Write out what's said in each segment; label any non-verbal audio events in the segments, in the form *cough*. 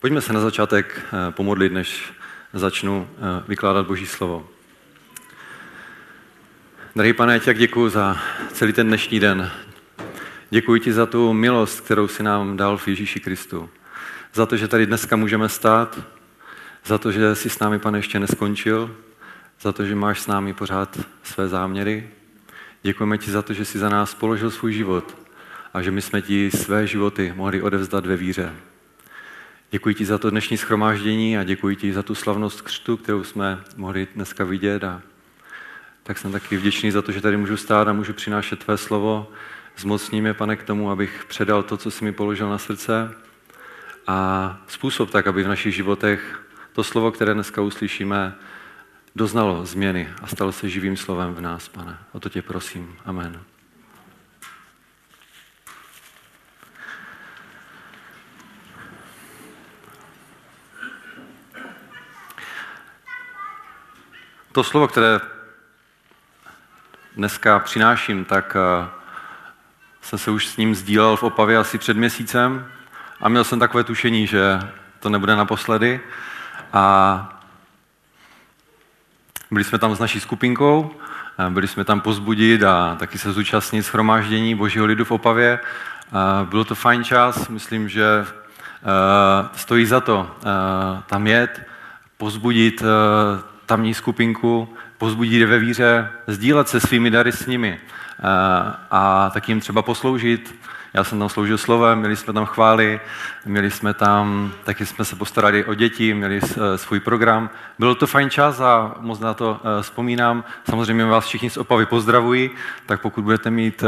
Pojďme se na začátek eh, pomodlit, než začnu eh, vykládat Boží slovo. Drahý pane, já děkuji za celý ten dnešní den. Děkuji ti za tu milost, kterou si nám dal v Ježíši Kristu. Za to, že tady dneska můžeme stát, za to, že jsi s námi, pane, ještě neskončil, za to, že máš s námi pořád své záměry. Děkujeme ti za to, že jsi za nás položil svůj život a že my jsme ti své životy mohli odevzdat ve víře. Děkuji ti za to dnešní schromáždění a děkuji ti za tu slavnost křtu, kterou jsme mohli dneska vidět. A tak jsem taky vděčný za to, že tady můžu stát a můžu přinášet tvé slovo. Zmocní mě, pane, k tomu, abych předal to, co jsi mi položil na srdce a způsob tak, aby v našich životech to slovo, které dneska uslyšíme, doznalo změny a stalo se živým slovem v nás, pane. O to tě prosím. Amen. To slovo, které dneska přináším, tak eh, jsem se už s ním sdílel v Opavě asi před měsícem a měl jsem takové tušení, že to nebude naposledy. A byli jsme tam s naší skupinkou, eh, byli jsme tam pozbudit a taky se zúčastnit schromáždění Božího lidu v Opavě. Bylo to fajn čas, myslím, že eh, stojí za to tam jet, pozbudit tamní skupinku, pozbudit ve víře, sdílet se svými dary s nimi a, tak jim třeba posloužit. Já jsem tam sloužil slovem, měli jsme tam chvály, měli jsme tam, taky jsme se postarali o děti, měli e, svůj program. Byl to fajn čas a moc na to e, vzpomínám. Samozřejmě vás všichni z Opavy pozdravuji, tak pokud budete mít e,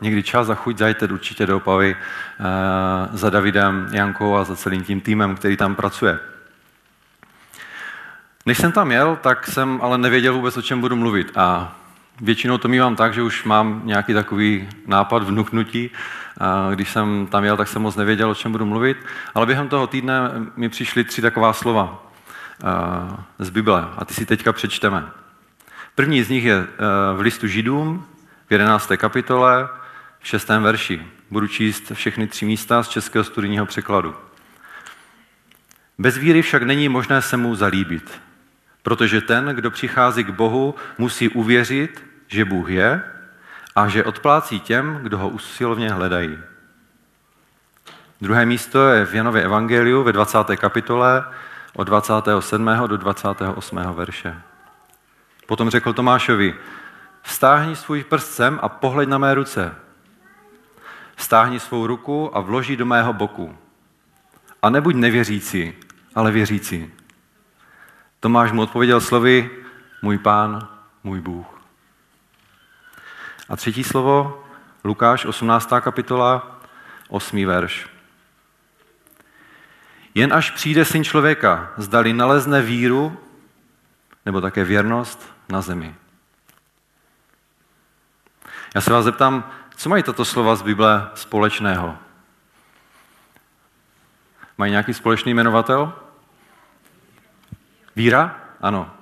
někdy čas a chuť, zajďte určitě do Opavy za Davidem Jankou a za celým tím týmem, který tam pracuje. Než jsem tam jel, tak jsem ale nevěděl vůbec, o čem budu mluvit. A většinou to mývám tak, že už mám nějaký takový nápad vnuknutí. A když jsem tam jel, tak jsem moc nevěděl, o čem budu mluvit. Ale během toho týdne mi přišly tři taková slova z Bible. A ty si teďka přečteme. První z nich je v listu Židům v 11. kapitole v 6. verši. Budu číst všechny tři místa z českého studijního překladu. Bez víry však není možné se mu zalíbit. Protože ten, kdo přichází k Bohu, musí uvěřit, že Bůh je a že odplácí těm, kdo ho usilovně hledají. Druhé místo je v Janově Evangeliu ve 20. kapitole od 27. do 28. verše. Potom řekl Tomášovi, vstáhni svůj prst sem a pohleď na mé ruce. Vstáhni svou ruku a vloží do mého boku. A nebuď nevěřící, ale věřící. Tomáš mu odpověděl slovy, můj pán, můj Bůh. A třetí slovo, Lukáš, 18. kapitola, 8. verš. Jen až přijde syn člověka, zdali nalezne víru, nebo také věrnost na zemi. Já se vás zeptám, co mají tato slova z Bible společného? Mají nějaký společný jmenovatel? Víra? Ano.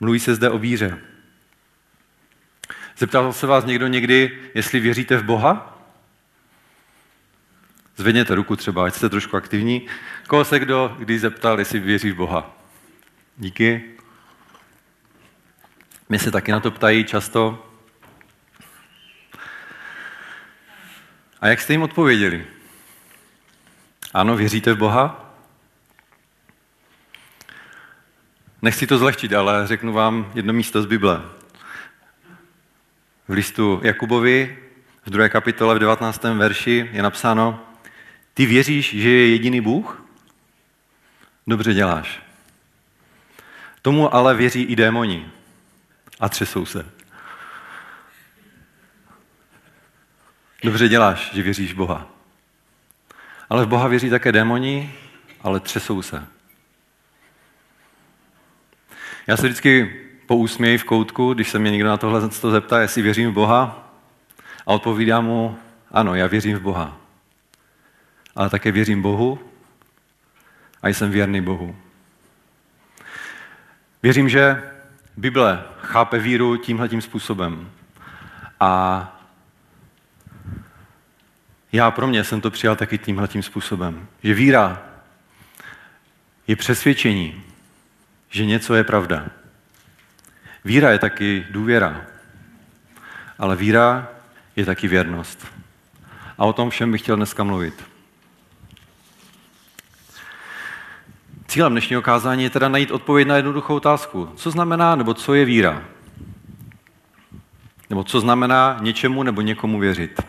Mluví se zde o víře. Zeptal se vás někdo někdy, jestli věříte v Boha? Zvedněte ruku třeba, ať jste trošku aktivní. Koho se kdo kdy zeptal, jestli věří v Boha? Díky. Mě se taky na to ptají často. A jak jste jim odpověděli? Ano, věříte v Boha? Nechci to zlehčit, ale řeknu vám jedno místo z Bible. V listu Jakubovi v druhé kapitole v 19. verši je napsáno Ty věříš, že je jediný Bůh? Dobře děláš. Tomu ale věří i démoni a třesou se. Dobře děláš, že věříš Boha. Ale v Boha věří také démoni, ale třesou se. Já se vždycky pousměji v koutku, když se mě někdo na tohle to zeptá, jestli věřím v Boha. A odpovídám mu, ano, já věřím v Boha. Ale také věřím Bohu a jsem věrný Bohu. Věřím, že Bible chápe víru tímhletím způsobem. A já pro mě jsem to přijal taky tímhletím způsobem. Že víra je přesvědčení, že něco je pravda. Víra je taky důvěra, ale víra je taky věrnost. A o tom všem bych chtěl dneska mluvit. Cílem dnešního kázání je teda najít odpověď na jednoduchou otázku. Co znamená, nebo co je víra? Nebo co znamená něčemu nebo někomu věřit?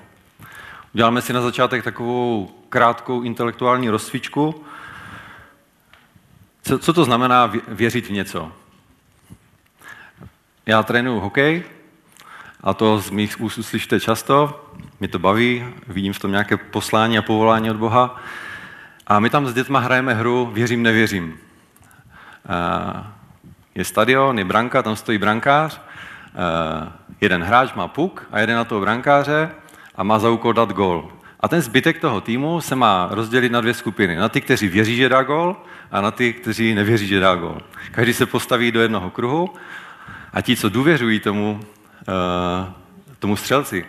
Uděláme si na začátek takovou krátkou intelektuální rozcvičku. Co, co to znamená věřit v něco? Já trénuju hokej a to z mých úst uslyšte často. Mě to baví, vidím v tom nějaké poslání a povolání od Boha. A my tam s dětma hrajeme hru Věřím, nevěřím. Je stadion, je branka, tam stojí brankář, jeden hráč má puk a jede na toho brankáře a má za úkol dát gol. A ten zbytek toho týmu se má rozdělit na dvě skupiny. Na ty, kteří věří, že dá gol, a na ty, kteří nevěří, že dá gol. Každý se postaví do jednoho kruhu a ti, co důvěřují tomu, tomu střelci,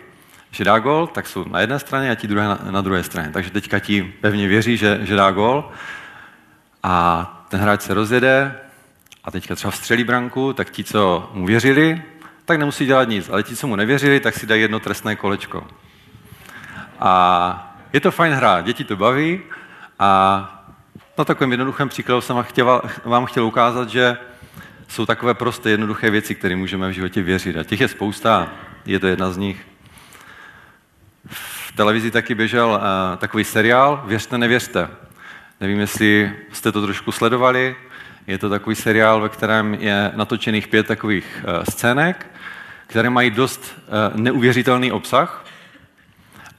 že dá gol, tak jsou na jedné straně a ti druhé na, na druhé straně. Takže teďka ti pevně věří, že, že dá gol a ten hráč se rozjede a teďka třeba vstřelí branku, tak ti, co mu věřili, tak nemusí dělat nic, ale ti, co mu nevěřili, tak si dají jedno trestné kolečko. A je to fajn hra, děti to baví a na takovém jednoduchém příkladu jsem vám chtěl ukázat, že jsou takové prosté, jednoduché věci, které můžeme v životě věřit. A těch je spousta, je to jedna z nich. V televizi taky běžel uh, takový seriál Věřte, nevěřte. Nevím, jestli jste to trošku sledovali. Je to takový seriál, ve kterém je natočených pět takových uh, scének, které mají dost uh, neuvěřitelný obsah.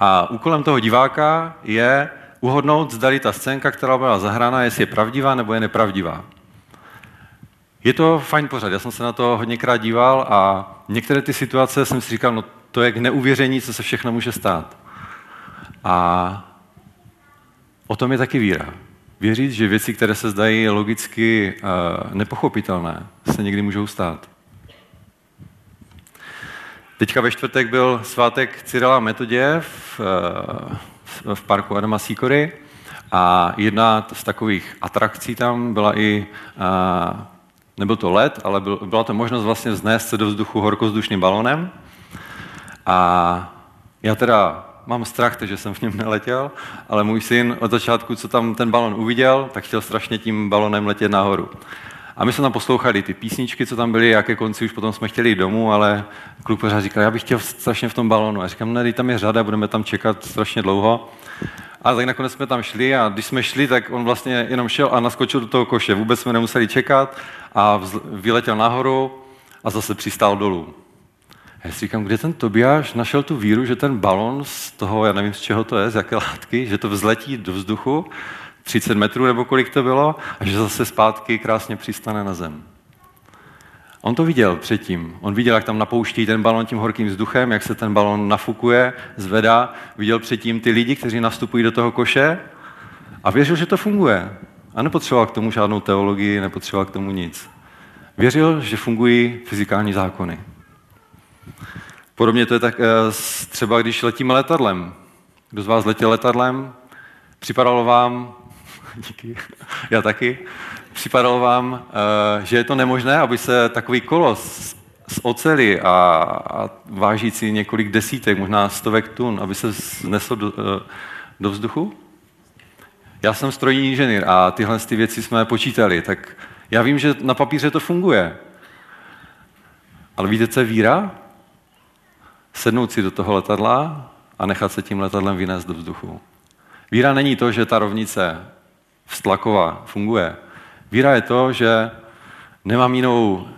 A úkolem toho diváka je uhodnout, zda ta scénka, která byla zahrána, jestli je pravdivá nebo je nepravdivá. Je to fajn pořad, já jsem se na to hodněkrát díval a některé ty situace jsem si říkal, no to je k neuvěření, co se všechno může stát. A o tom je taky víra. Věřit, že věci, které se zdají logicky uh, nepochopitelné, se někdy můžou stát. Teďka ve čtvrtek byl svátek Cyrila Metodě v, uh, v parku Adama Sikory a jedna z takových atrakcí tam byla i Nebyl to let, ale byl, byla to možnost vlastně vznést se do vzduchu horkozdušným balonem. A já teda mám strach, takže jsem v něm neletěl, ale můj syn od začátku, co tam ten balon uviděl, tak chtěl strašně tím balonem letět nahoru. A my jsme tam poslouchali ty písničky, co tam byly, jaké konci už potom jsme chtěli jít domů, ale kluk pořád říkal, já bych chtěl strašně v tom balonu. A říkám, ne, tam je řada, budeme tam čekat strašně dlouho. A tak nakonec jsme tam šli a když jsme šli, tak on vlastně jenom šel a naskočil do toho koše. Vůbec jsme nemuseli čekat a vyletěl nahoru a zase přistál dolů. Já si říkám, kde ten Tobiáš našel tu víru, že ten balon z toho, já nevím z čeho to je, z jaké látky, že to vzletí do vzduchu, 30 metrů nebo kolik to bylo, a že zase zpátky krásně přistane na zem. On to viděl předtím. On viděl, jak tam napouští ten balon tím horkým vzduchem, jak se ten balon nafukuje, zvedá. Viděl předtím ty lidi, kteří nastupují do toho koše a věřil, že to funguje. A nepotřeboval k tomu žádnou teologii, nepotřeboval k tomu nic. Věřil, že fungují fyzikální zákony. Podobně to je tak eh, třeba, když letíme letadlem. Kdo z vás letěl letadlem? Připadalo vám, díky, já taky, připadalo vám, eh, že je to nemožné, aby se takový kolos z oceli a, vážící několik desítek, možná stovek tun, aby se znesl do, eh, do vzduchu? Já jsem strojní inženýr a tyhle ty věci jsme počítali, tak já vím, že na papíře to funguje. Ale víte, co je víra? Sednout si do toho letadla a nechat se tím letadlem vynést do vzduchu. Víra není to, že ta rovnice vztlaková funguje. Víra je to, že nemám jinou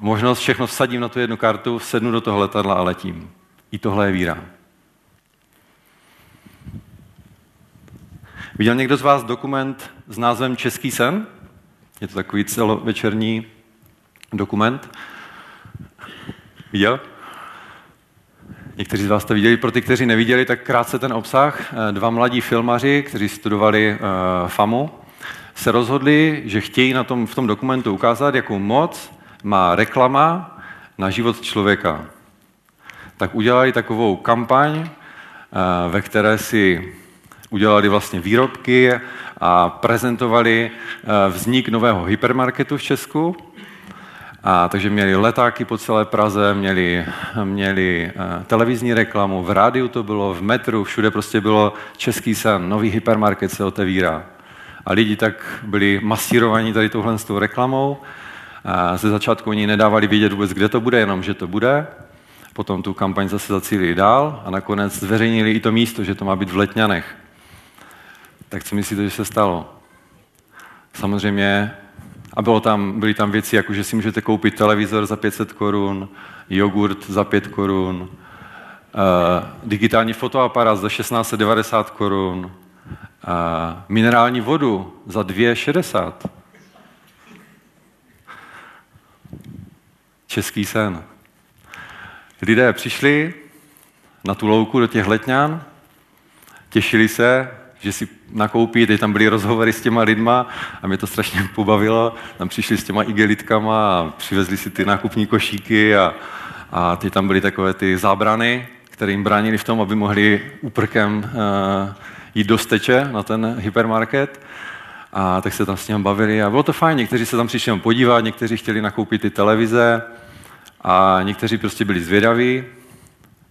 možnost, všechno vsadím na tu jednu kartu, sednu do toho letadla a letím. I tohle je víra. Viděl někdo z vás dokument s názvem Český sen? Je to takový celovečerní dokument. Viděl? Někteří z vás to viděli. Pro ty, kteří neviděli, tak krátce ten obsah. Dva mladí filmaři, kteří studovali uh, FAMu, se rozhodli, že chtějí na tom, v tom dokumentu ukázat, jakou moc má reklama na život člověka. Tak udělali takovou kampaň, uh, ve které si udělali vlastně výrobky a prezentovali eh, vznik nového hypermarketu v Česku. A, takže měli letáky po celé Praze, měli, měli uh, televizní reklamu, v rádiu to bylo, v metru, všude prostě bylo český sen, nový hypermarket se otevírá. A lidi tak byli masírovaní tady touhle s tou reklamou. A ze začátku oni nedávali vědět vůbec, kde to bude, jenom že to bude. Potom tu kampaň zase zacílili dál a nakonec zveřejnili i to místo, že to má být v Letňanech. Tak co myslíte, že se stalo? Samozřejmě, a bylo tam, byly tam věci, jako že si můžete koupit televizor za 500 korun, jogurt za 5 korun, uh, digitální fotoaparát za 1690 korun, minerální vodu za 2,60. Český sen. Lidé přišli na tu louku do těch letňan, těšili se, že si nakoupí, teď tam byly rozhovory s těma lidma a mě to strašně *laughs* pobavilo. Tam přišli s těma igelitkama a přivezli si ty nákupní košíky a, a ty tam byly takové ty zábrany, které jim bránili v tom, aby mohli úprkem uh, jít do steče na ten hypermarket. A tak se tam s ním bavili a bylo to fajn. Někteří se tam přišli podívat, někteří chtěli nakoupit ty televize a někteří prostě byli zvědaví.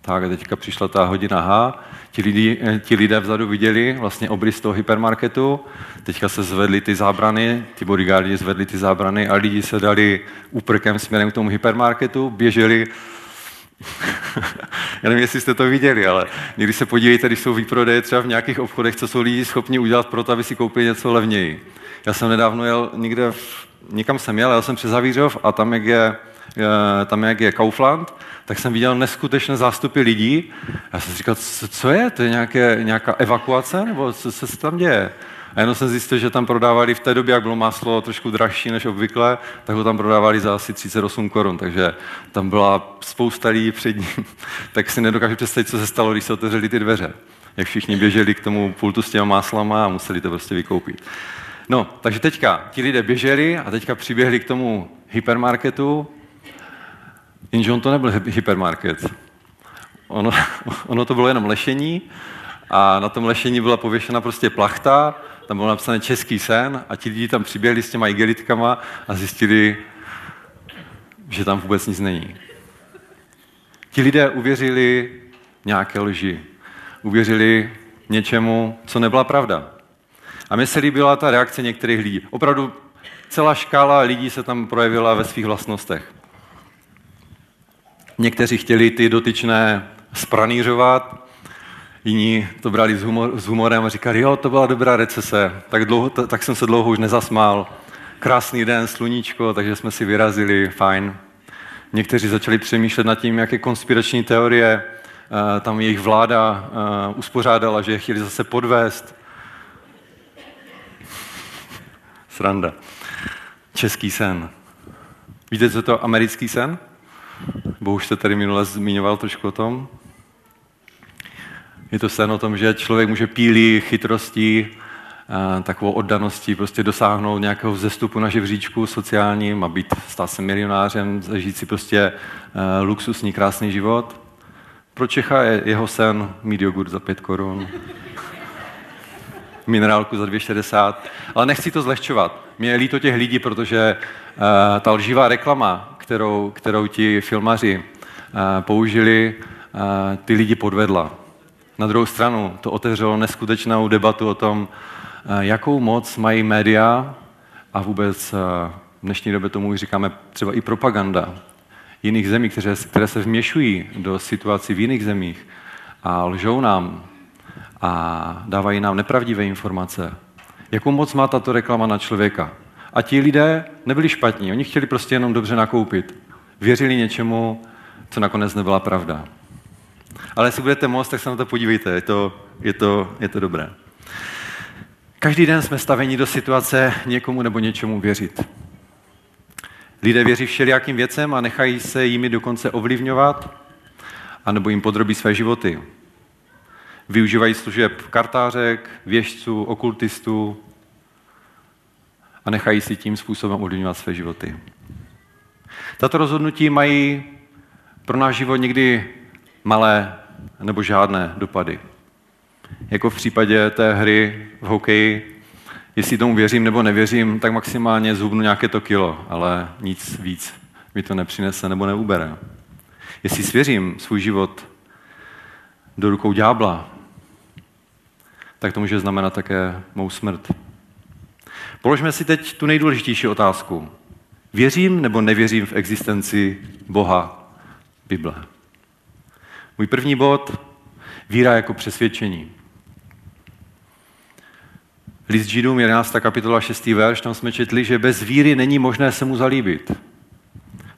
Tak a teďka přišla ta hodina H Ti, lidi, eh, ti lidé vzadu viděli vlastně obrys toho hypermarketu, teďka se zvedly ty zábrany, ty bodyguardi zvedli ty zábrany a lidi se dali úprkem směrem k tomu hypermarketu, běželi *laughs* Já nevím, jestli jste to viděli, ale někdy se podívejte, když jsou výprodeje třeba v nějakých obchodech, co jsou lidi schopni udělat pro to, aby si koupili něco levněji. Já jsem nedávno jel někde, v, někam jsem jel, jel jsem přes Havířov a tam, jak je, eh, tam, jak je Kaufland, tak jsem viděl neskutečné zástupy lidí. Já jsem si říkal, co, co je? To je nějaké, nějaká evakuace? Nebo co, co se tam děje? A jenom jsem zjistil, že tam prodávali v té době, jak bylo máslo trošku dražší než obvykle, tak ho tam prodávali za asi 38 korun, takže tam byla spousta lidí před ním. *laughs* tak si nedokážu představit, co se stalo, když se otevřely ty dveře. Jak všichni běželi k tomu pultu s těma máslama a museli to prostě vykoupit. No, takže teďka ti lidé běželi a teďka přiběhli k tomu hypermarketu, Jenže on to nebyl hypermarket. Ono, *laughs* ono to bylo jenom lešení a na tom lešení byla pověšena prostě plachta, tam bylo napsané český sen a ti lidi tam přiběhli s těma igelitkama a zjistili, že tam vůbec nic není. Ti lidé uvěřili nějaké lži. Uvěřili něčemu, co nebyla pravda. A mně se líbila ta reakce některých lidí. Opravdu celá škála lidí se tam projevila ve svých vlastnostech. Někteří chtěli ty dotyčné spranířovat, jiní to brali s, humor, s humorem a říkali, jo, to byla dobrá recese, tak, dlouho, tak jsem se dlouho už nezasmál. Krásný den, sluníčko, takže jsme si vyrazili, fajn. Někteří začali přemýšlet nad tím, jaké konspirační teorie uh, tam jejich vláda uh, uspořádala, že je chtěli zase podvést. Sranda. Český sen. Víte, co to americký sen? Bo už jste tady minule zmiňoval trošku o tom. Je to sen o tom, že člověk může pílí chytrostí, takovou oddaností prostě dosáhnout nějakého vzestupu na žebříčku sociálním a být, stát se milionářem, zažít si prostě luxusní, krásný život. Pro Čecha je jeho sen mít jogurt za pět korun, *laughs* minerálku za 2,60. Ale nechci to zlehčovat. Mě je líto těch lidí, protože uh, ta lživá reklama, kterou, kterou ti filmaři uh, použili, ty lidi podvedla. Na druhou stranu to otevřelo neskutečnou debatu o tom, uh, jakou moc mají média a vůbec uh, v dnešní době tomu říkáme třeba i propaganda jiných zemí, které, které se vměšují do situací v jiných zemích a lžou nám a dávají nám nepravdivé informace. Jakou moc má tato reklama na člověka? A ti lidé nebyli špatní, oni chtěli prostě jenom dobře nakoupit. Věřili něčemu, co nakonec nebyla pravda. Ale jestli budete moc, tak se na to podívejte, je to, je to, je to dobré. Každý den jsme staveni do situace někomu nebo něčemu věřit. Lidé věří všelijakým věcem a nechají se jimi dokonce ovlivňovat, anebo jim podrobí své životy. Využívají služeb kartářek, věžců, okultistů a nechají si tím způsobem ovlivňovat své životy. Tato rozhodnutí mají pro náš život někdy malé nebo žádné dopady. Jako v případě té hry v hokeji, jestli tomu věřím nebo nevěřím, tak maximálně zhubnu nějaké to kilo, ale nic víc mi to nepřinese nebo neubere. Jestli svěřím svůj život do rukou ďábla, tak to může znamenat také mou smrt. Položme si teď tu nejdůležitější otázku. Věřím nebo nevěřím v existenci Boha Bible? Můj první bod, víra jako přesvědčení. List Židům 11. kapitola 6. verš, tam jsme četli, že bez víry není možné se mu zalíbit.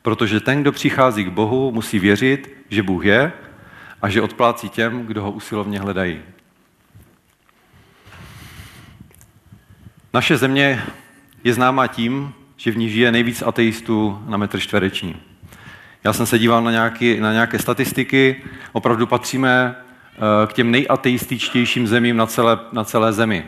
Protože ten, kdo přichází k Bohu, musí věřit, že Bůh je a že odplácí těm, kdo ho usilovně hledají. Naše země je známá tím, že v ní žije nejvíc ateistů na metr čtvereční. Já jsem se díval na, nějaký, na nějaké statistiky, opravdu patříme eh, k těm nejateističtějším zemím na celé, na celé zemi.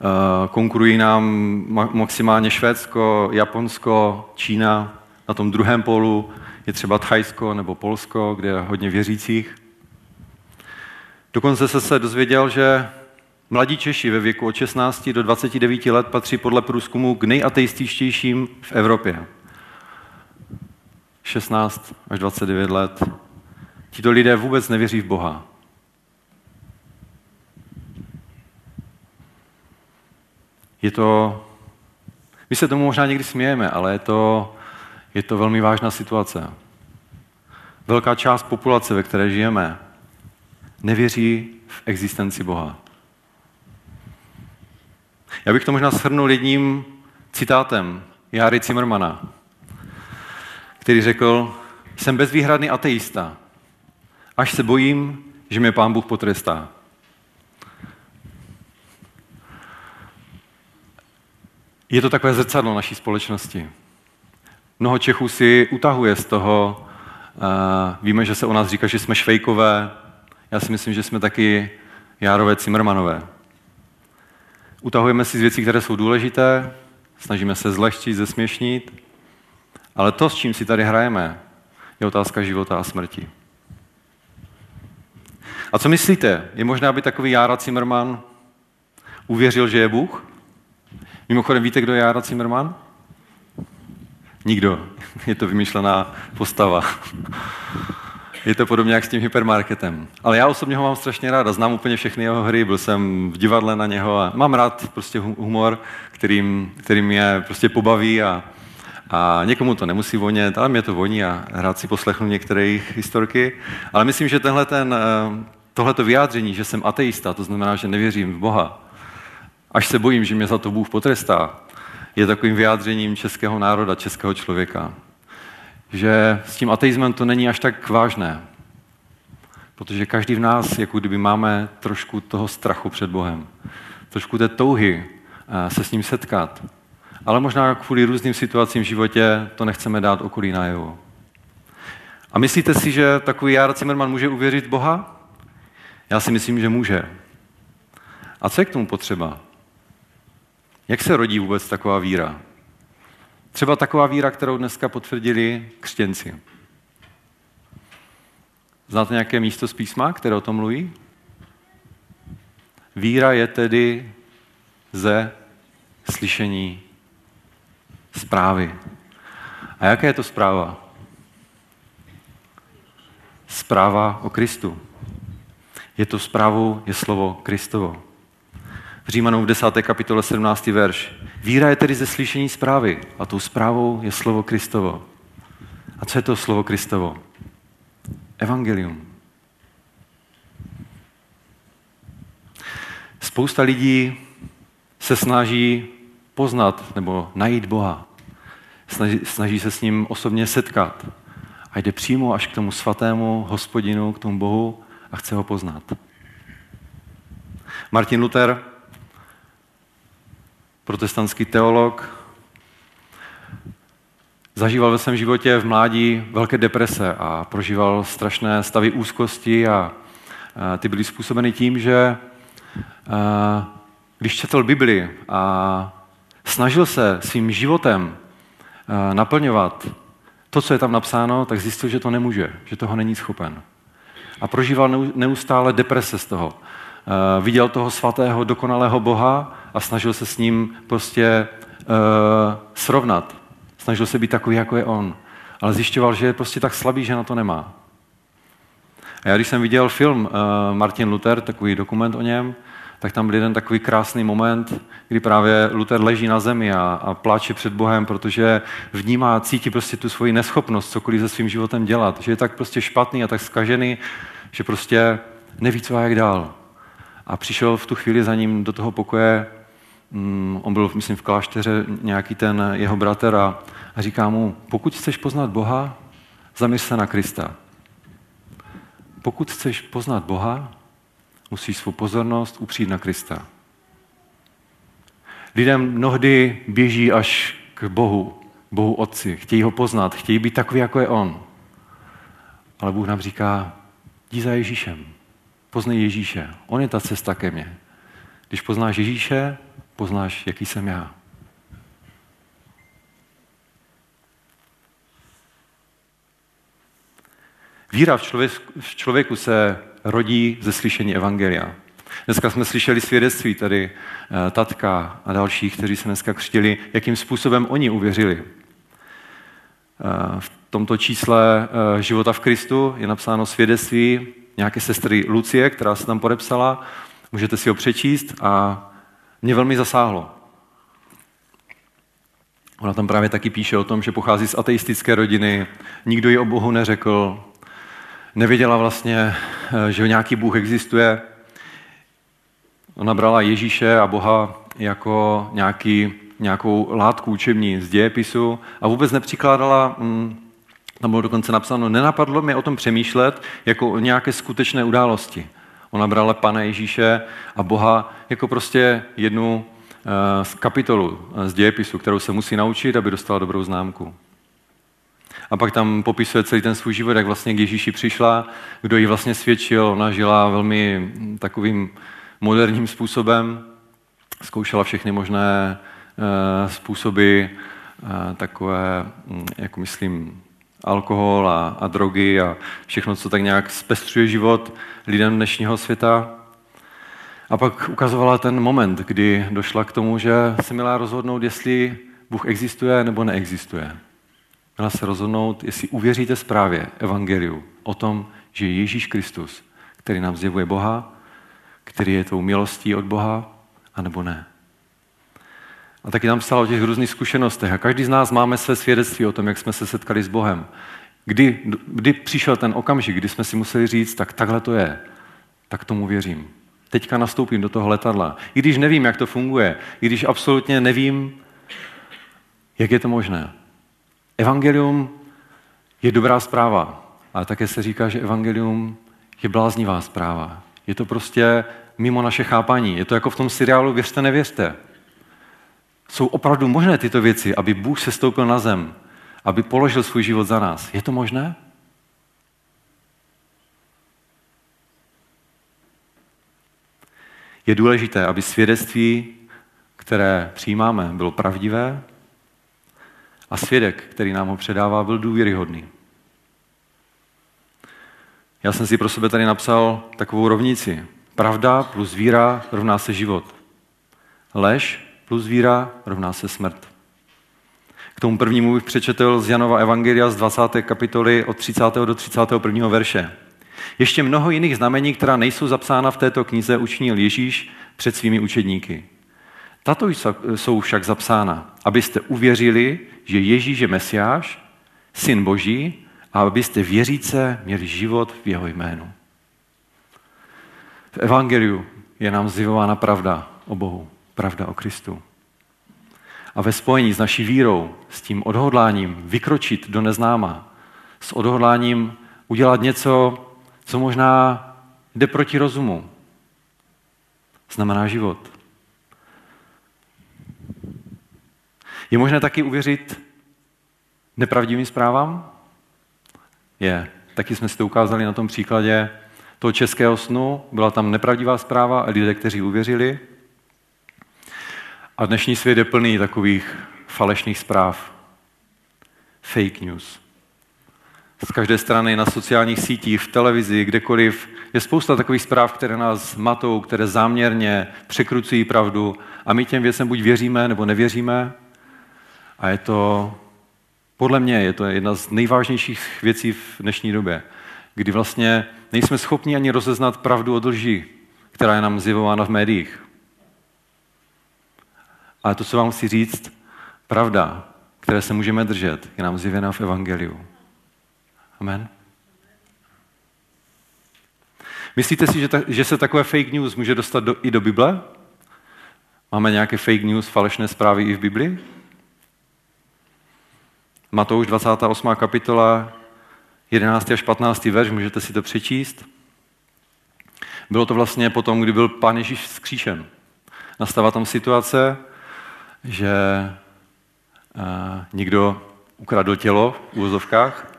Eh, konkurují nám maximálně Švédsko, Japonsko, Čína. Na tom druhém polu je třeba Thajsko nebo Polsko, kde je hodně věřících. Dokonce se se dozvěděl, že mladí Češi ve věku od 16 do 29 let patří podle průzkumu k nejateističtějším v Evropě. 16 až 29 let. Tito lidé vůbec nevěří v Boha. Je to, my se tomu možná někdy smějeme, ale je to, je to velmi vážná situace. Velká část populace, ve které žijeme, nevěří v existenci Boha. Já bych to možná shrnul jedním citátem Jary Zimmermana, který řekl, jsem bezvýhradný ateista, až se bojím, že mě pán Bůh potrestá. Je to takové zrcadlo naší společnosti. Mnoho Čechů si utahuje z toho, uh, víme, že se o nás říká, že jsme švejkové, já si myslím, že jsme taky járové Cimrmanové. Utahujeme si z věcí, které jsou důležité, snažíme se zlehčit, zesměšnit, ale to, s čím si tady hrajeme, je otázka života a smrti. A co myslíte? Je možné, aby takový Jára Zimmerman uvěřil, že je Bůh? Mimochodem, víte, kdo je Jára Zimmerman? Nikdo. Je to vymyšlená postava. Je to podobně jak s tím hypermarketem. Ale já osobně ho mám strašně rád a znám úplně všechny jeho hry. Byl jsem v divadle na něho a mám rád prostě humor, kterým, kterým mě prostě pobaví a, a někomu to nemusí vonět, ale mě to voní a rád si poslechnu některé jejich historky. Ale myslím, že tenhle ten, eh, tohleto vyjádření, že jsem ateista, to znamená, že nevěřím v Boha, až se bojím, že mě za to Bůh potrestá, je takovým vyjádřením českého národa, českého člověka. Že s tím ateismem to není až tak vážné, protože každý v nás, jako kdyby máme trošku toho strachu před Bohem, trošku té touhy eh, se s ním setkat. Ale možná kvůli různým situacím v životě to nechceme dát okolí najevo. A myslíte si, že takový Jara Zimmerman může uvěřit Boha? Já si myslím, že může. A co je k tomu potřeba? Jak se rodí vůbec taková víra? Třeba taková víra, kterou dneska potvrdili křtěnci. Znáte nějaké místo z písma, které o tom mluví? Víra je tedy ze slyšení zprávy. A jaká je to zpráva? Zpráva o Kristu. Je to zprávou, je slovo Kristovo. V Římanům v 10. kapitole 17. verš. Víra je tedy ze slyšení zprávy a tou zprávou je slovo Kristovo. A co je to slovo Kristovo? Evangelium. Spousta lidí se snaží poznat nebo najít Boha. Snaží, snaží se s ním osobně setkat. A jde přímo až k tomu svatému hospodinu, k tomu Bohu a chce ho poznat. Martin Luther protestantský teolog, zažíval ve svém životě v mládí velké deprese a prožíval strašné stavy úzkosti a, ty byly způsobeny tím, že když četl Bibli a snažil se svým životem naplňovat to, co je tam napsáno, tak zjistil, že to nemůže, že toho není schopen. A prožíval neustále deprese z toho. viděl toho svatého, dokonalého Boha a snažil se s ním prostě uh, srovnat. Snažil se být takový, jako je on. Ale zjišťoval, že je prostě tak slabý, že na to nemá. A já když jsem viděl film Martin Luther, takový dokument o něm, tak tam byl jeden takový krásný moment, kdy právě Luther leží na zemi a, a pláče před Bohem, protože vnímá, cítí prostě tu svoji neschopnost cokoliv se svým životem dělat, že je tak prostě špatný a tak skažený, že prostě neví, co a jak dál. A přišel v tu chvíli za ním do toho pokoje, mm, on byl, myslím, v klášteře nějaký ten jeho bratr a, a říká mu, pokud chceš poznat Boha, zaměř se na Krista. Pokud chceš poznat Boha, musíš svou pozornost upřít na Krista. Lidem mnohdy běží až k Bohu, Bohu Otci. Chtějí ho poznat, chtějí být takový, jako je On. Ale Bůh nám říká, jdi za Ježíšem. Poznej Ježíše. On je ta cesta ke mně. Když poznáš Ježíše, poznáš, jaký jsem já. Víra v člověku se rodí ze slyšení Evangelia. Dneska jsme slyšeli svědectví tady eh, Tatka a dalších, kteří se dneska křtili, jakým způsobem oni uvěřili. Eh, v tomto čísle eh, života v Kristu je napsáno svědectví nějaké sestry Lucie, která se tam podepsala. Můžete si ho přečíst a mě velmi zasáhlo. Ona tam právě taky píše o tom, že pochází z ateistické rodiny, nikdo ji o Bohu neřekl, nevěděla vlastně, eh, že nějaký Bůh existuje. Ona brala Ježíše a Boha jako nějaký, nějakou látku učební z dějepisu a vůbec nepřikládala, mm, tam bylo dokonce napsáno, nenapadlo mi o tom přemýšlet jako o nějaké skutečné události. Ona brala Pana Ježíše a Boha jako prostě jednu eh, z kapitolu eh, z dějepisu, kterou se musí naučit, aby dostala dobrou známku. A pak tam popisuje celý ten svůj život, jak vlastně k Ježíši přišla, kdo jí vlastně svědčil. Ona žila velmi takovým moderním způsobem, zkoušela všechny možné uh, způsoby, uh, takové, jako myslím, alkohol a, a drogy a všechno, co tak nějak zpestřuje život lidem dnešního světa. A pak ukazovala ten moment, kdy došla k tomu, že se měla rozhodnout, jestli Bůh existuje nebo neexistuje. Měla se rozhodnout, jestli uvěříte zprávě Evangeliu o tom, že Ježíš Kristus, který nám zjevuje Boha, který je tou milostí od Boha, anebo ne. A taky nám stalo o těch různých zkušenostech. A každý z nás máme své svědectví o tom, jak jsme se setkali s Bohem. Kdy, kdy přišel ten okamžik, kdy jsme si museli říct, tak takhle to je, tak tomu věřím. Teďka nastoupím do toho letadla. I když nevím, jak to funguje, i když absolutně nevím, jak je to možné. Evangelium je dobrá zpráva, ale také se říká, že evangelium je bláznivá zpráva. Je to prostě mimo naše chápání. Je to jako v tom seriálu Věřte, nevěřte. Jsou opravdu možné tyto věci, aby Bůh se stoupil na zem, aby položil svůj život za nás. Je to možné? Je důležité, aby svědectví, které přijímáme, bylo pravdivé a svědek, který nám ho předává, byl důvěryhodný. Já jsem si pro sebe tady napsal takovou rovnici. Pravda plus víra rovná se život. Lež plus víra rovná se smrt. K tomu prvnímu bych přečetl z Janova Evangelia z 20. kapitoly od 30. do 31. verše. Ještě mnoho jiných znamení, která nejsou zapsána v této knize, učinil Ježíš před svými učedníky. Tato jsou však zapsána, abyste uvěřili, že Ježíš je Mesiáš, Syn Boží, a abyste věříce měli život v jeho jménu. V Evangeliu je nám zjevována pravda o Bohu, pravda o Kristu. A ve spojení s naší vírou, s tím odhodláním vykročit do neznáma, s odhodláním udělat něco, co možná jde proti rozumu, znamená život. Je možné taky uvěřit nepravdivým zprávám? Je. Taky jsme si to ukázali na tom příkladě toho českého snu. Byla tam nepravdivá zpráva a lidé, kteří uvěřili. A dnešní svět je plný takových falešných zpráv. Fake news. z každé strany na sociálních sítích, v televizi, kdekoliv. Je spousta takových zpráv, které nás matou, které záměrně překrucují pravdu a my těm věcem buď věříme, nebo nevěříme. A je to, podle mě, je to jedna z nejvážnějších věcí v dnešní době, kdy vlastně nejsme schopni ani rozeznat pravdu od lži, která je nám zjevována v médiích. Ale to, co vám chci říct, pravda, které se můžeme držet, je nám zjevená v Evangeliu. Amen. Myslíte si, že, ta, že se takové fake news může dostat do, i do Bible? Máme nějaké fake news, falešné zprávy i v Biblii? Matouš 28. kapitola, 11. až 15. verš, můžete si to přečíst. Bylo to vlastně potom, kdy byl pán Ježíš vzkříšen. Nastává tam situace, že někdo ukradl tělo v úvozovkách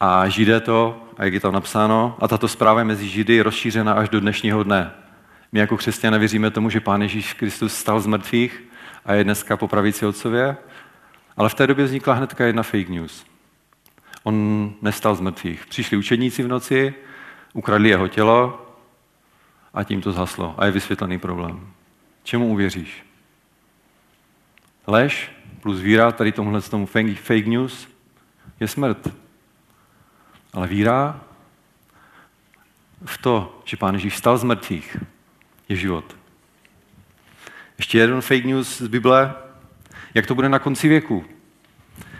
a židé to, a jak je tam napsáno, a tato zpráva je mezi židy rozšířena až do dnešního dne. My jako křesťané věříme tomu, že Pán Ježíš Kristus stal z mrtvých a je dneska po pravici otcově, ale v té době vznikla hnedka jedna fake news. On nestal z mrtvých. Přišli učedníci v noci, ukradli jeho tělo a tím to zhaslo. A je vysvětlený problém. Čemu uvěříš? Lež plus víra tady tomuhle tomu fake news je smrt. Ale víra v to, že Pán Ježíš vstal z mrtvých, je život. Ještě jeden fake news z Bible, jak to bude na konci věku.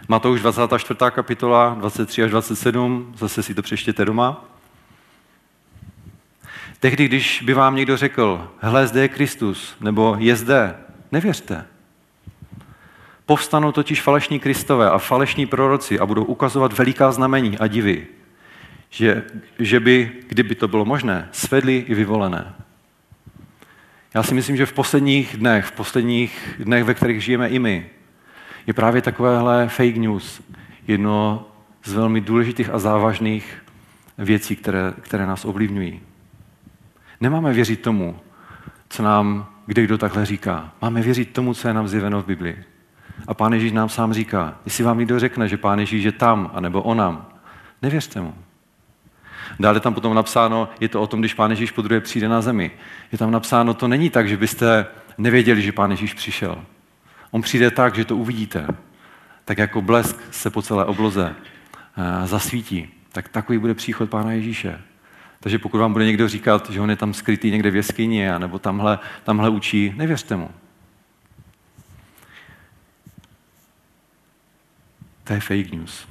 Matouš 24. kapitola, 23 až 27, zase si to přeštěte doma. Tehdy, když by vám někdo řekl, hle, zde je Kristus, nebo je zde, nevěřte. Povstanou totiž falešní Kristové a falešní proroci a budou ukazovat veliká znamení a divy, že, že by, kdyby to bylo možné, svedli i vyvolené. Já si myslím, že v posledních dnech, v posledních dnech, ve kterých žijeme i my, je právě takovéhle fake news jedno z velmi důležitých a závažných věcí, které, které nás ovlivňují. Nemáme věřit tomu, co nám kde kdo takhle říká. Máme věřit tomu, co je nám zjeveno v Biblii. A Pán Ježíš nám sám říká, jestli vám někdo řekne, že Pán Ježíš je tam, anebo onam, nevěřte mu. Dále tam potom napsáno, je to o tom, když Pán Ježíš po druhé přijde na zemi. Je tam napsáno, to není tak, že byste nevěděli, že Pán Ježíš přišel. On přijde tak, že to uvidíte. Tak jako blesk se po celé obloze eh, zasvítí. Tak takový bude příchod Pána Ježíše. Takže pokud vám bude někdo říkat, že on je tam skrytý někde v jeskyni, nebo tamhle, tamhle učí, nevěřte mu. To je fake news.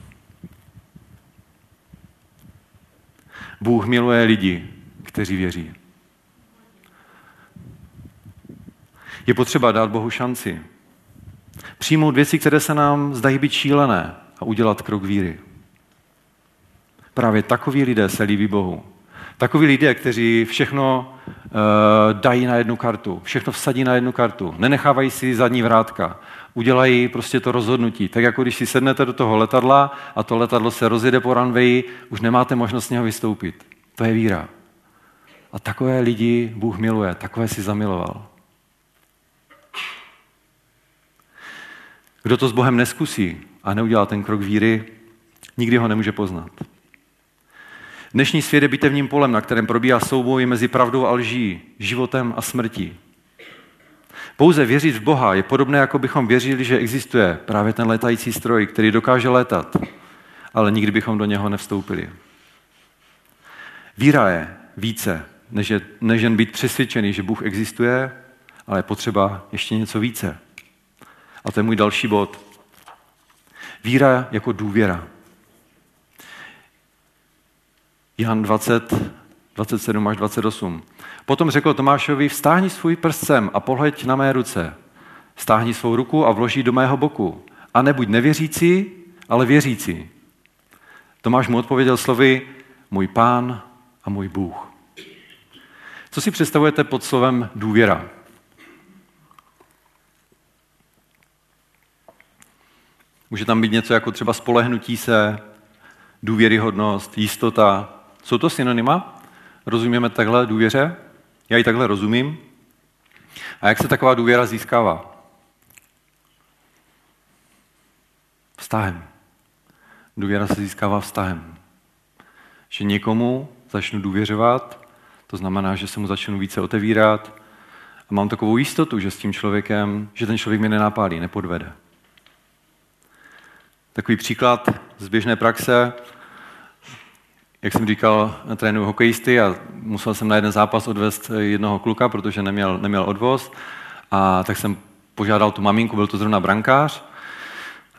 Bůh miluje lidi, kteří věří. Je potřeba dát Bohu šanci. Přijmout věci, které se nám zdají být šílené a udělat krok víry. Právě takoví lidé se líbí Bohu. Takoví lidé, kteří všechno uh, dají na jednu kartu, všechno vsadí na jednu kartu, nenechávají si zadní vrátka, udělají prostě to rozhodnutí. Tak jako když si sednete do toho letadla a to letadlo se rozjede po runwayi, už nemáte možnost z něho vystoupit. To je víra. A takové lidi Bůh miluje, takové si zamiloval. Kdo to s Bohem neskusí a neudělá ten krok víry, nikdy ho nemůže poznat. Dnešní svět je bitevním polem, na kterém probíhá souboj mezi pravdou a lží, životem a smrtí. Pouze věřit v Boha je podobné, jako bychom věřili, že existuje právě ten letající stroj, který dokáže letat, ale nikdy bychom do něho nevstoupili. Víra je více, než, je, než jen být přesvědčený, že Bůh existuje, ale je potřeba ještě něco více. A to je můj další bod. Víra jako důvěra. Jan 20, 27 až 28. Potom řekl Tomášovi, vstáhni svůj prst sem a pohleď na mé ruce. Stáhni svou ruku a vloží do mého boku. A nebuď nevěřící, ale věřící. Tomáš mu odpověděl slovy, můj pán a můj Bůh. Co si představujete pod slovem důvěra? Může tam být něco jako třeba spolehnutí se, důvěryhodnost, jistota. Jsou to synonyma? Rozumíme takhle důvěře? Já ji takhle rozumím. A jak se taková důvěra získává? Vztahem. Důvěra se získává vztahem. Že někomu začnu důvěřovat, to znamená, že se mu začnu více otevírat a mám takovou jistotu, že s tím člověkem, že ten člověk mě nenápálí, nepodvede. Takový příklad z běžné praxe, jak jsem říkal, trénuji hokejisty a musel jsem na jeden zápas odvést jednoho kluka, protože neměl, neměl odvoz. A tak jsem požádal tu maminku, byl to zrovna brankář.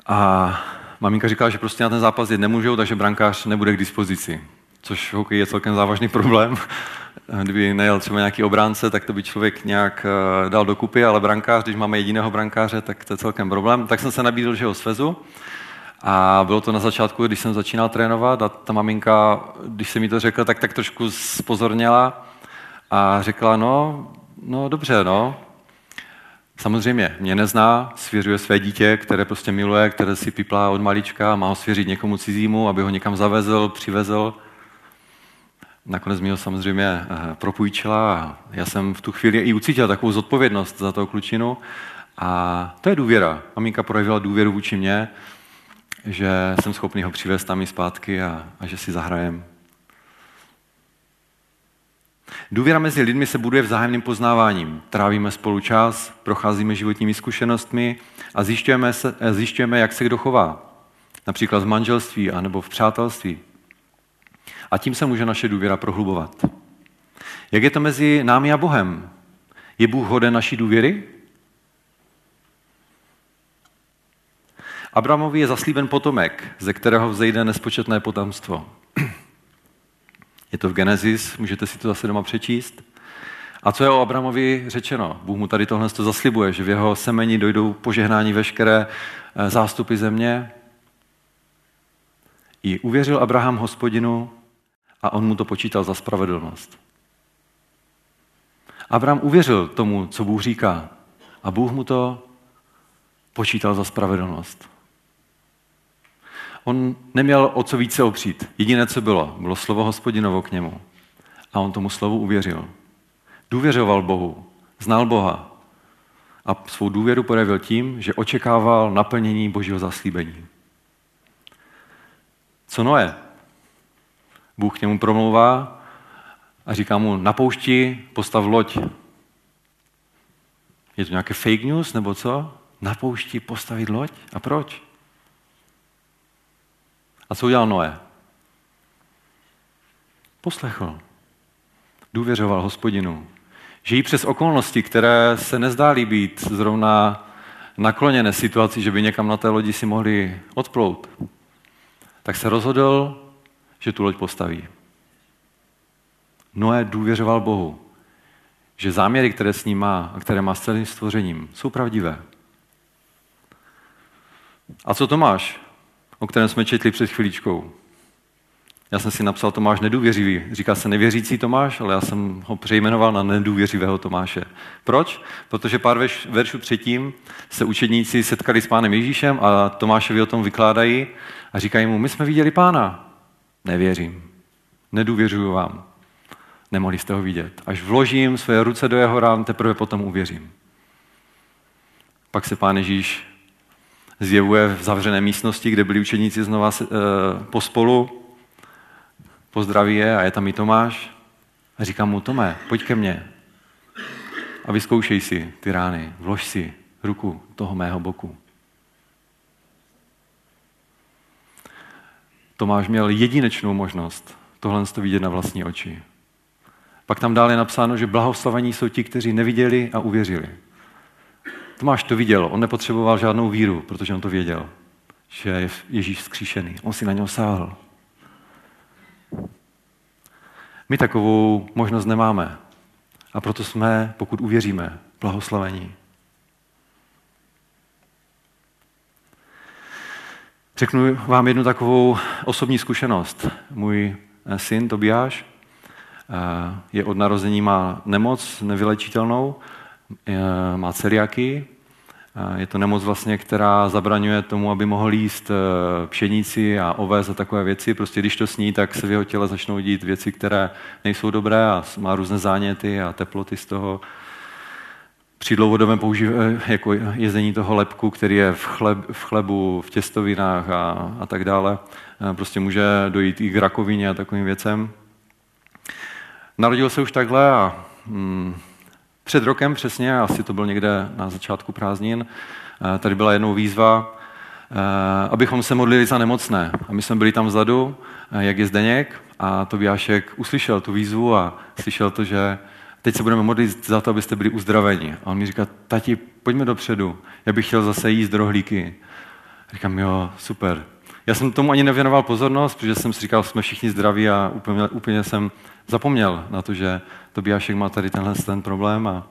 A maminka říkala, že prostě na ten zápas jít nemůžou, takže brankář nebude k dispozici. Což v hokeji je celkem závažný problém. *laughs* Kdyby nejel třeba nějaký obránce, tak to by člověk nějak eh, dal dokupy, ale brankář, když máme jediného brankáře, tak to je celkem problém. Tak jsem se nabídl, že ho svezu. A bylo to na začátku, když jsem začínal trénovat a ta maminka, když se mi to řekla, tak tak trošku spozorněla a řekla, no, no dobře, no. Samozřejmě mě nezná, svěřuje své dítě, které prostě miluje, které si piplá od malička má ho svěřit někomu cizímu, aby ho někam zavezl, přivezl. Nakonec mi ho samozřejmě eh, propůjčila a já jsem v tu chvíli i ucítil takovou zodpovědnost za toho klučinu. A to je důvěra. Maminka projevila důvěru vůči mně že jsem schopný ho přivést tam i zpátky a, a že si zahrajem. Důvěra mezi lidmi se buduje vzájemným poznáváním. Trávíme spolu čas, procházíme životními zkušenostmi a zjišťujeme, se, zjišťujeme jak se kdo chová. Například v manželství anebo v přátelství. A tím se může naše důvěra prohlubovat. Jak je to mezi námi a Bohem? Je Bůh hoden naší důvěry? Abramovi je zaslíben potomek, ze kterého vzejde nespočetné potomstvo. Je to v Genesis, můžete si to zase doma přečíst. A co je o Abramovi řečeno? Bůh mu tady tohle to zaslibuje, že v jeho semeni dojdou požehnání veškeré eh, zástupy země. I uvěřil Abraham hospodinu a on mu to počítal za spravedlnost. Abraham uvěřil tomu, co Bůh říká a Bůh mu to počítal za spravedlnost. On neměl o co více opřít. Jediné, co bylo, bylo slovo hospodinovo k němu. A on tomu slovu uvěřil. Důvěřoval Bohu, znal Boha a svou důvěru projevil tím, že očekával naplnění božího zaslíbení. Co Noé? Bůh k němu promlouvá a říká mu, na poušti postav loď. Je to nějaké fake news nebo co? Na poušti postavit loď? A proč? A co udělal Noé? Poslechl. Důvěřoval hospodinu. Žijí přes okolnosti, které se nezdály být zrovna nakloněné situaci, že by někam na té lodi si mohli odplout. Tak se rozhodl, že tu loď postaví. Noé důvěřoval Bohu, že záměry, které s ním má a které má s celým stvořením, jsou pravdivé. A co Tomáš? O kterém jsme četli před chvíličkou. Já jsem si napsal Tomáš nedůvěřivý. Říká se nevěřící Tomáš, ale já jsem ho přejmenoval na nedůvěřivého Tomáše. Proč? Protože pár veršů předtím se učedníci setkali s pánem Ježíšem a Tomášovi o tom vykládají a říkají mu, my jsme viděli pána. Nevěřím. Nedůvěřuju vám. Nemohli jste ho vidět. Až vložím své ruce do jeho rán, teprve potom uvěřím. Pak se pán Ježíš zjevuje v zavřené místnosti, kde byli učeníci znova e, pospolu. Pozdraví je a je tam i Tomáš. A říká mu, Tome, pojď ke mně a vyzkoušej si ty rány. Vlož si ruku toho mého boku. Tomáš měl jedinečnou možnost tohle to vidět na vlastní oči. Pak tam dále je napsáno, že blahoslavení jsou ti, kteří neviděli a uvěřili. Tomáš to viděl, on nepotřeboval žádnou víru, protože on to věděl, že je Ježíš vzkříšený. On si na něho sáhl. My takovou možnost nemáme. A proto jsme, pokud uvěříme, blahoslavení. Řeknu vám jednu takovou osobní zkušenost. Můj eh, syn Tobiáš eh, je od narození, má nemoc nevylečitelnou, eh, má celiaky je to nemoc vlastně, která zabraňuje tomu, aby mohl jíst eh, pšenici a oves a takové věci. Prostě když to sní, tak se v jeho těle začnou dít věci, které nejsou dobré a má různé záněty a teploty z toho. při dlouhodobém používání, jako jezení toho lepku, který je v, chleb, v chlebu, v těstovinách a, a tak dále. Prostě může dojít i k rakovině a takovým věcem. Narodil se už takhle a mm, před rokem přesně, asi to byl někde na začátku prázdnin, tady byla jednou výzva, abychom se modlili za nemocné. A my jsme byli tam vzadu, jak je Zdeněk, a Tobiášek uslyšel tu výzvu a slyšel to, že teď se budeme modlit za to, abyste byli uzdraveni. A on mi říká, tati, pojďme dopředu, já bych chtěl zase jíst rohlíky. A říkám, jo, super. Já jsem tomu ani nevěnoval pozornost, protože jsem si říkal, jsme všichni zdraví a úplně, úplně jsem zapomněl na to, že Tobiášek má tady tenhle ten problém. A,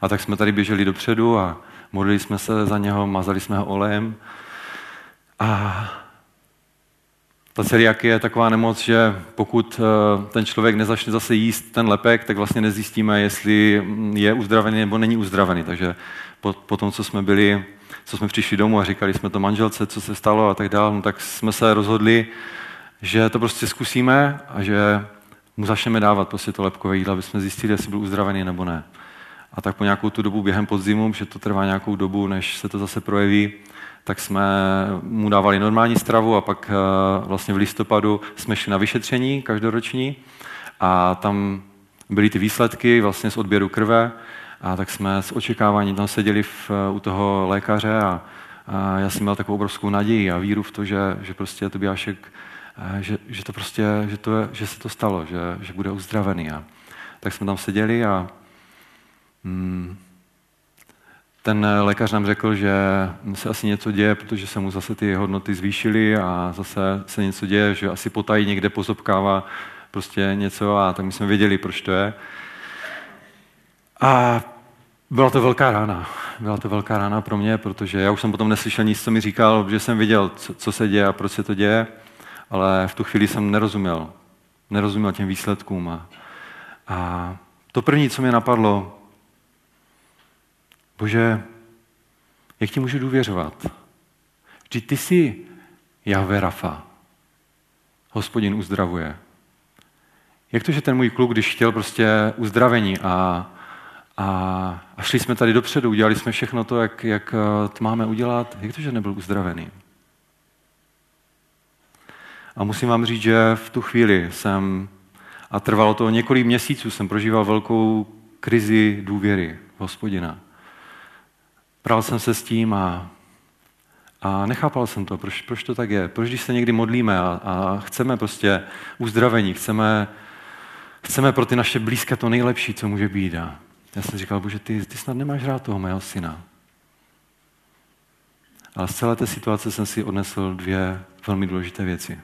a tak jsme tady běželi dopředu a modlili jsme se za něho, mazali jsme ho olejem. A ta celiakie je taková nemoc, že pokud eh, ten člověk nezačne zase jíst ten lepek, tak vlastně nezjistíme, jestli je uzdravený nebo není uzdravený. Takže po, po tom, co jsme byli, co jsme přišli domů a říkali jsme to manželce, co se stalo a tak dále, no, tak jsme se rozhodli, že to prostě zkusíme a že mu začneme dávat prostě to lepkové jídlo, aby jsme zjistili, jestli byl uzdravený nebo ne. A tak po nějakou tu dobu během podzimu, že to trvá nějakou dobu, než se to zase projeví, tak jsme mu dávali normální stravu a pak eh, vlastně v listopadu jsme šli na vyšetření každoroční a tam byly ty výsledky vlastně z odběru krve a tak jsme s očekáváním tam seděli v, u toho lékaře a, a já jsem měl takovou obrovskou naději a víru v to, že, že prostě Tobiášek, že, že to prostě, že, to, že se to stalo, že, že bude uzdravený. A tak jsme tam seděli a hmm, ten lékař nám řekl, že se asi něco děje, protože se mu zase ty hodnoty zvýšily a zase se něco děje, že asi potají někde pozobkává prostě něco a tak my jsme věděli, proč to je. A byla to velká rána. Byla to velká rána pro mě, protože já už jsem potom neslyšel nic, co mi říkal, že jsem viděl, co, co se děje a proč se to děje, ale v tu chvíli jsem nerozuměl. Nerozuměl těm výsledkům. A, a to první, co mě napadlo, Bože, jak ti můžu důvěřovat? Vždyť ty jsi Jahve Rafa. Hospodin uzdravuje. Jak to, že ten můj kluk, když chtěl prostě uzdravení a, a, a šli jsme tady dopředu, udělali jsme všechno to, jak, jak eh, to máme udělat, jak to, že nebyl uzdravený? A musím vám říct, že v tu chvíli jsem, a trvalo to několik měsíců, jsem prožíval velkou krizi důvěry hospodina. Pral jsem se s tím a, a nechápal jsem to, proč, proč to tak je. Proč, když se někdy modlíme a, a chceme prostě uzdravení, chceme, chceme pro ty naše blízké to nejlepší, co může být. A já jsem říkal, bože, ty, ty snad nemáš rád toho mého syna. Ale z celé té situace jsem si odnesl dvě velmi důležité věci.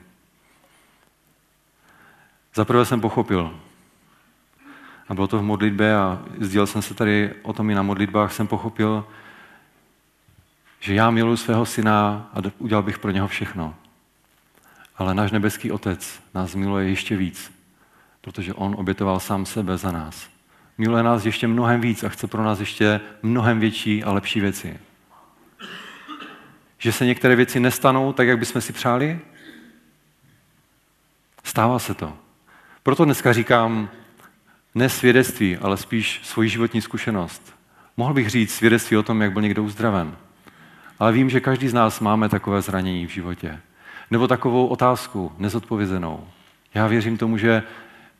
Za prvé jsem pochopil, a bylo to v modlitbě a sdílel jsem se tady o tom i na modlitbách, jsem pochopil, že já miluji svého syna a udělal bych pro něho všechno. Ale náš nebeský otec nás miluje ještě víc, protože on obětoval sám sebe za nás. Miluje nás ještě mnohem víc a chce pro nás ještě mnohem větší a lepší věci. Že se některé věci nestanou tak, jak bychom si přáli? Stává se to. Proto dneska říkám ne svědectví, ale spíš svoji životní zkušenost. Mohl bych říct svědectví o tom, jak byl někdo uzdraven. Ale vím, že každý z nás máme takové zranění v životě. Nebo takovou otázku nezodpovězenou. Já věřím tomu, že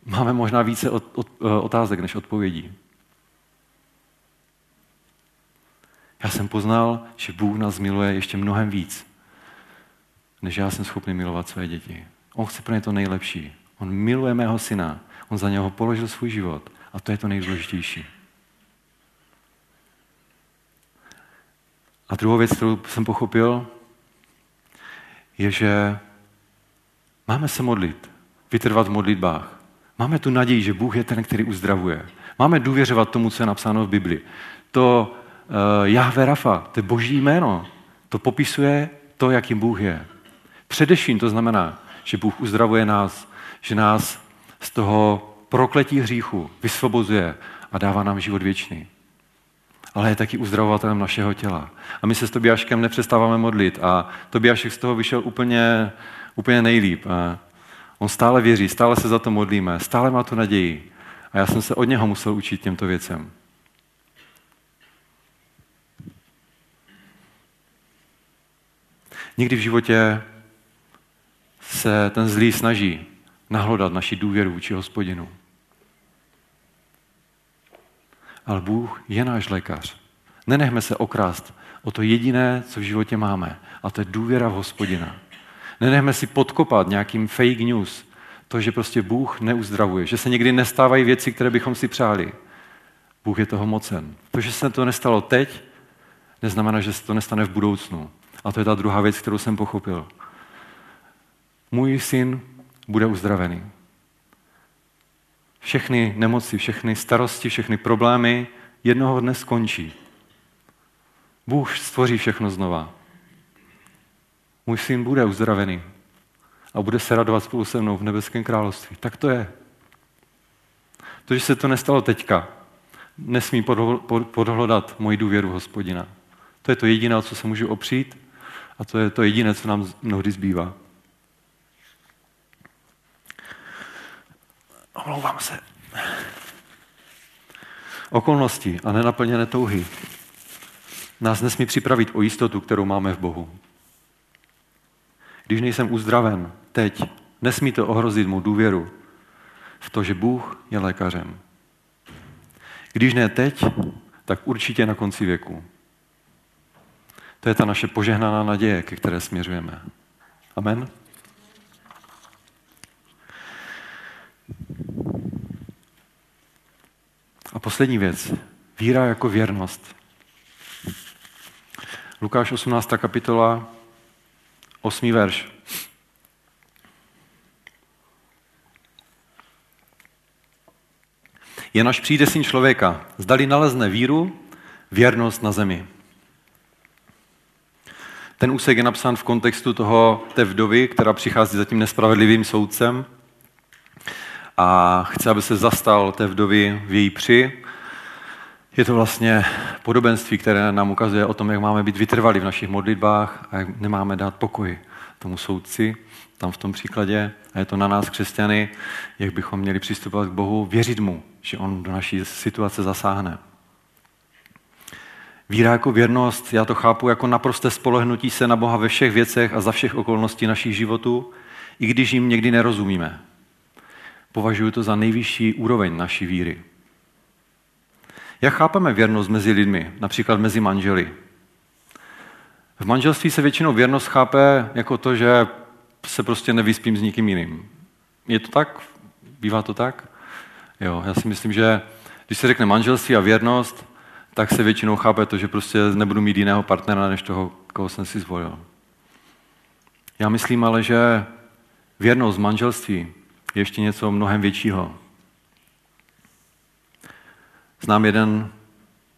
máme možná více od, od, eh, otázek než odpovědí. Já jsem poznal, že Bůh nás miluje ještě mnohem víc, než já jsem schopný milovat své děti. On chce pro ně to nejlepší. On miluje mého syna. On za něho položil svůj život. A to je to nejdůležitější. A druhou věc, kterou jsem pochopil, je, že máme se modlit, vytrvat v modlitbách. Máme tu naději, že Bůh je ten, který uzdravuje. Máme důvěřovat tomu, co je napsáno v Bibli. To uh, Jahve Rafa, to je boží jméno, to popisuje to, jakým Bůh je. Především to znamená, že Bůh uzdravuje nás, že nás z toho prokletí hříchu vysvobozuje a dává nám život věčný ale je taky uzdravovatelem našeho těla. A my se s Tobiáškem nepřestáváme modlit a Tobiášek z toho vyšel úplně, úplně nejlíp. On stále věří, stále se za to modlíme, stále má tu naději. A já jsem se od něho musel učit těmto věcem. Někdy v životě se ten zlý snaží nahlodat naši důvěru vůči hospodinu. Ale Bůh je náš lékař. Nenechme se okrást o to jediné, co v životě máme, a to je důvěra v hospodina. Nenechme si podkopat nějakým fake news, to, že prostě Bůh neuzdravuje, že se někdy nestávají věci, které bychom si přáli. Bůh je toho mocen. To, že se to nestalo teď, neznamená, že se to nestane v budoucnu. A to je ta druhá věc, kterou jsem pochopil. Můj syn bude uzdravený. Všechny nemoci, všechny starosti, všechny problémy jednoho dne skončí. Bůh stvoří všechno znova. Můj syn bude uzdravený a bude se radovat spolu se mnou v nebeském království. Tak to je. To, že se to nestalo teďka, nesmí podhlodat moji důvěru hospodina. To je to jediné, co se můžu opřít a to je to jediné, co nám mnohdy zbývá. Omlouvám se. Okolnosti a nenaplněné touhy nás nesmí připravit o jistotu, kterou máme v Bohu. Když nejsem uzdraven teď, nesmí to ohrozit mu důvěru v to, že Bůh je lékařem. Když ne teď, tak určitě na konci věku. To je ta naše požehnaná naděje, ke které směřujeme. Amen. A poslední věc. Víra jako věrnost. Lukáš 18. kapitola, 8. verš. Jen až přijde syn člověka, zdali nalezne víru, věrnost na zemi. Ten úsek je napsán v kontextu toho, té vdovy, která přichází za tím nespravedlivým soudcem a chce, aby se zastal té vdovy v její při. Je to vlastně podobenství, které nám ukazuje o tom, jak máme být vytrvalí v našich modlitbách a jak nemáme dát pokoj tomu soudci, tam v tom příkladě. A je to na nás, křesťany, jak bychom měli přistupovat k Bohu, věřit mu, že on do naší situace zasáhne. Víra jako věrnost, já to chápu jako naprosté spolehnutí se na Boha ve všech věcech a za všech okolností našich životů, i když jim někdy nerozumíme. Považuji to za nejvyšší úroveň naší víry. Jak chápeme věrnost mezi lidmi, například mezi manželi? V manželství se většinou věrnost chápe jako to, že se prostě nevyspím s nikým jiným. Je to tak? Bývá to tak? Jo, já si myslím, že když se řekne manželství a věrnost, tak se většinou chápe to, že prostě nebudu mít jiného partnera, než toho, koho jsem si zvolil. Já myslím ale, že věrnost manželství je ještě něco mnohem většího. Znám jeden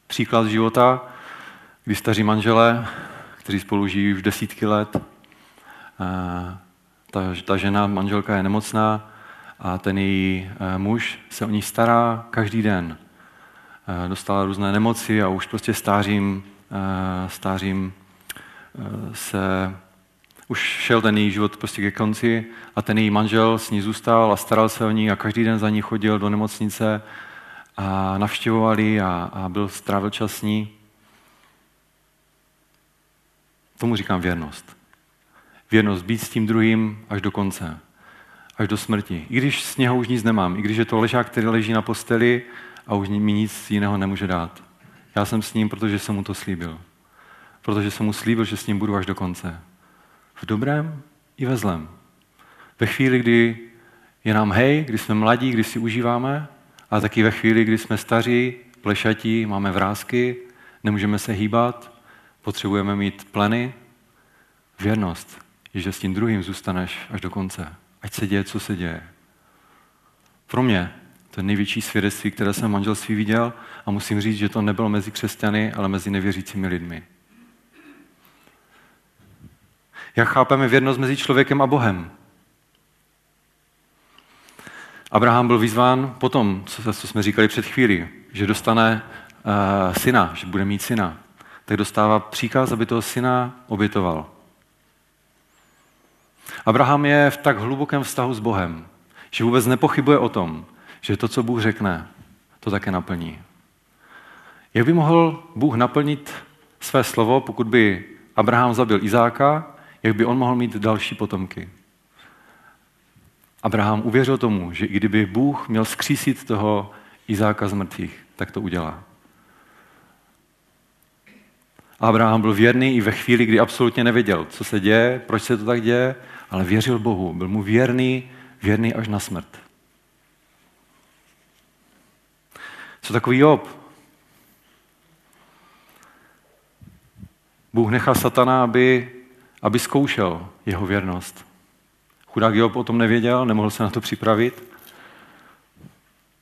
příklad života, kdy staří manželé, kteří spolu žijí už desítky let, ta, ta žena, manželka je nemocná a ten její muž se o ní stará každý den. Dostala různé nemoci a už prostě stářím, stářím se už šel ten její život prostě ke konci a ten její manžel s ní zůstal a staral se o ní a každý den za ní chodil do nemocnice a navštěvovali a, a byl strávil čas s ní. Tomu říkám věrnost. Věrnost být s tím druhým až do konce, až do smrti. I když z něho už nic nemám, i když je to ležák, který leží na posteli a už mi nic jiného nemůže dát. Já jsem s ním, protože jsem mu to slíbil. Protože jsem mu slíbil, že s ním budu až do konce. V dobrém i ve zlém. Ve chvíli, kdy je nám hej, kdy jsme mladí, kdy si užíváme, ale taky ve chvíli, kdy jsme staří, plešatí, máme vrázky, nemůžeme se hýbat, potřebujeme mít pleny. Věrnost že s tím druhým zůstaneš až do konce. Ať se děje, co se děje. Pro mě to je největší svědectví, které jsem v manželství viděl a musím říct, že to nebylo mezi křesťany, ale mezi nevěřícími lidmi. Jak chápeme věrnost mezi člověkem a Bohem? Abraham byl vyzván potom, co, co jsme říkali před chvílí, že dostane uh, syna, že bude mít syna. Tak dostává příkaz, aby toho syna obětoval. Abraham je v tak hlubokém vztahu s Bohem, že vůbec nepochybuje o tom, že to, co Bůh řekne, to také naplní. Jak by mohl Bůh naplnit své slovo, pokud by Abraham zabil Izáka, jak by on mohl mít další potomky. Abraham uvěřil tomu, že i kdyby Bůh měl skřísit toho Izáka z mrtvých, tak to udělá. Abraham byl věrný i ve chvíli, kdy absolutně nevěděl, co se děje, proč se to tak děje, ale věřil Bohu. Byl mu věrný, věrný až na smrt. Co takový Job? Bůh nechal satana, aby, aby zkoušel jeho věrnost. Chudák Job o tom nevěděl, nemohl se na to připravit.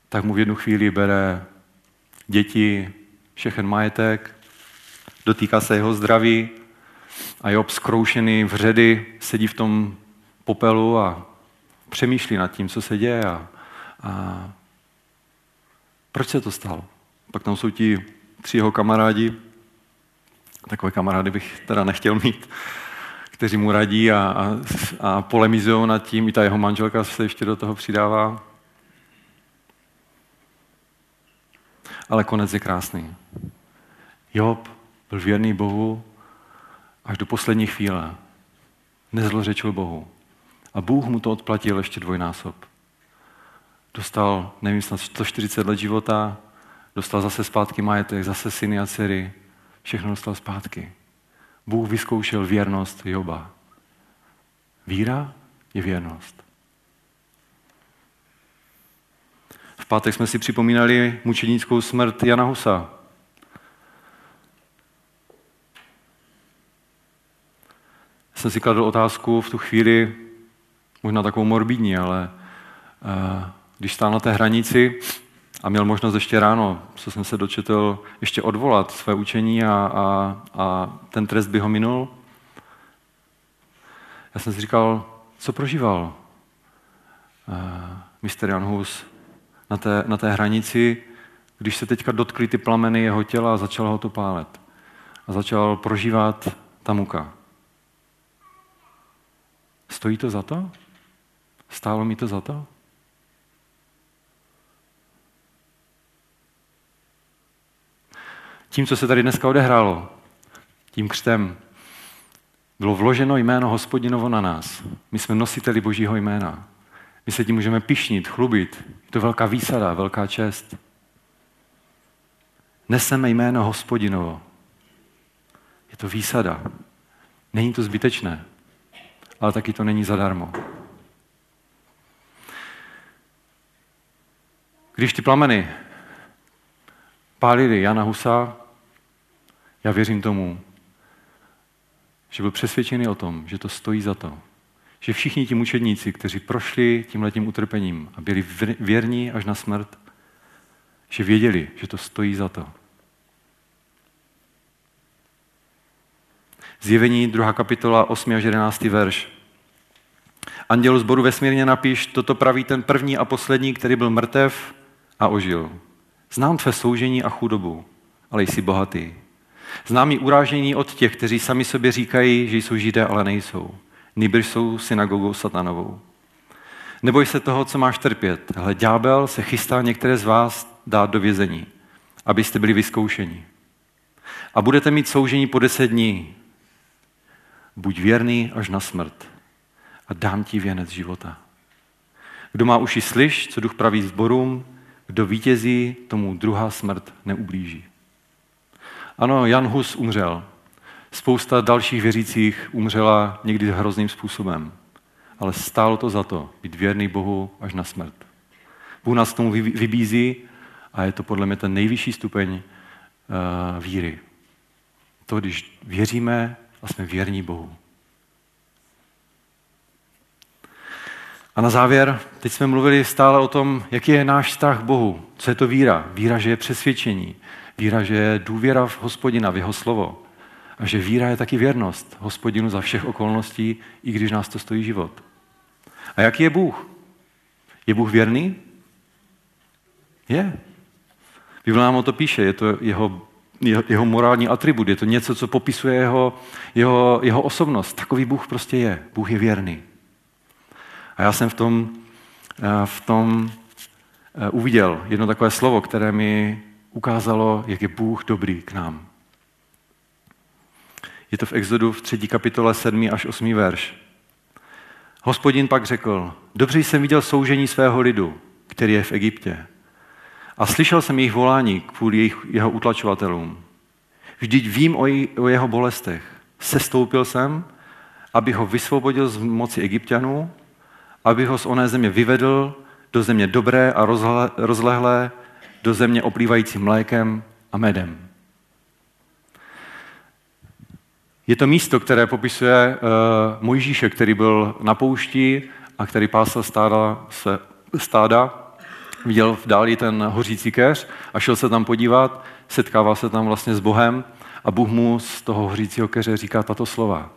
Tak mu v jednu chvíli bere děti, všechen majetek, dotýká se jeho zdraví a Job zkroušený vředy sedí v tom popelu a přemýšlí nad tím, co se děje a, a proč se to stalo. Pak tam jsou ti tři jeho kamarádi, takové kamarády bych teda nechtěl mít, kteří mu radí a, a, a polemizují nad tím, i ta jeho manželka se ještě do toho přidává. Ale konec je krásný. Job byl věrný Bohu až do poslední chvíle. Nezlořečil Bohu. A Bůh mu to odplatil ještě dvojnásob. Dostal, nevím, snad 140 let života, dostal zase zpátky majetek, zase syny a dcery. Všechno dostal zpátky. Bůh vyzkoušel věrnost Joba. Víra je věrnost. V pátek jsme si připomínali mučenickou smrt Jana Husa. Jsem si kladl otázku v tu chvíli, možná takovou morbidní, ale uh, když stál na té hranici a měl možnost ještě ráno, co jsem se dočetl, ještě odvolat své učení a, a, a ten trest by ho minul, já jsem si říkal, co prožíval uh, Mr. Jan Hus na té, na té hranici, když se teďka dotkly ty plameny jeho těla a začal ho to pálet. A začal prožívat ta muka. Stojí to za to? Stálo mi to za to? Tím, co se tady dneska odehrálo, tím křtem, bylo vloženo jméno hospodinovo na nás. My jsme nositeli božího jména. My se tím můžeme pišnit, chlubit. Je to velká výsada, velká čest. Neseme jméno hospodinovo. Je to výsada. Není to zbytečné, ale taky to není zadarmo. Když ty plameny pálily Jana Husa, já věřím tomu, že byl přesvědčený o tom, že to stojí za to. Že všichni ti mučedníci, kteří prošli tímhletím utrpením a byli věrní až na smrt, že věděli, že to stojí za to. Zjevení 2. kapitola 8. až 11. verš. Andělu zboru vesmírně napíš, toto praví ten první a poslední, který byl mrtev a ožil. Znám tvé soužení a chudobu, ale jsi bohatý. Znám i urážení od těch, kteří sami sobě říkají, že jsou židé, ale nejsou. Nýbrž jsou synagogou satanovou. Neboj se toho, co máš trpět. Hle, ďábel se chystá některé z vás dát do vězení, abyste byli vyzkoušeni. A budete mít soužení po deset dní. Buď věrný až na smrt a dám ti věnec života. Kdo má uši slyš, co duch praví zborům, kdo vítězí, tomu druhá smrt neublíží. Ano, Jan Hus umřel. Spousta dalších věřících umřela někdy hrozným způsobem. Ale stálo to za to, být věrný Bohu až na smrt. Bůh nás k tomu vybízí a je to podle mě ten nejvyšší stupeň uh, víry. To, když věříme a jsme věrní Bohu. A na závěr, teď jsme mluvili stále o tom, jaký je náš vztah k Bohu. Co je to víra? Víra, že je přesvědčení. Víra, že je důvěra v hospodina, v jeho slovo. A že víra je taky věrnost hospodinu za všech okolností, i když nás to stojí život. A jaký je Bůh? Je Bůh věrný? Je. Bible nám o to píše, je to jeho, jeho, jeho morální atribut, je to něco, co popisuje jeho, jeho, jeho osobnost. Takový Bůh prostě je. Bůh je věrný. A já jsem v tom, eh, v tom eh, uviděl jedno takové slovo, které mi ukázalo, jak je Bůh dobrý k nám. Je to v Exodu v 3. kapitole 7. až 8. verš. Hospodin pak řekl, dobře jsem viděl soužení svého lidu, který je v Egyptě. A slyšel jsem jejich volání kvůli jejich, jeho utlačovatelům. Vždyť vím o, jej, o jeho bolestech. Sestoupil jsem, aby ho vysvobodil z moci egyptianů, aby ho z oné země vyvedl do země dobré a rozlehlé, do země oplývající mlékem a medem. Je to místo, které popisuje uh, Mojžíše, který byl na poušti a který pásal stáda, se, stáda. Viděl v dáli ten hořící keř a šel se tam podívat, setkával se tam vlastně s Bohem a Bůh mu z toho hořícího keře říká tato slova.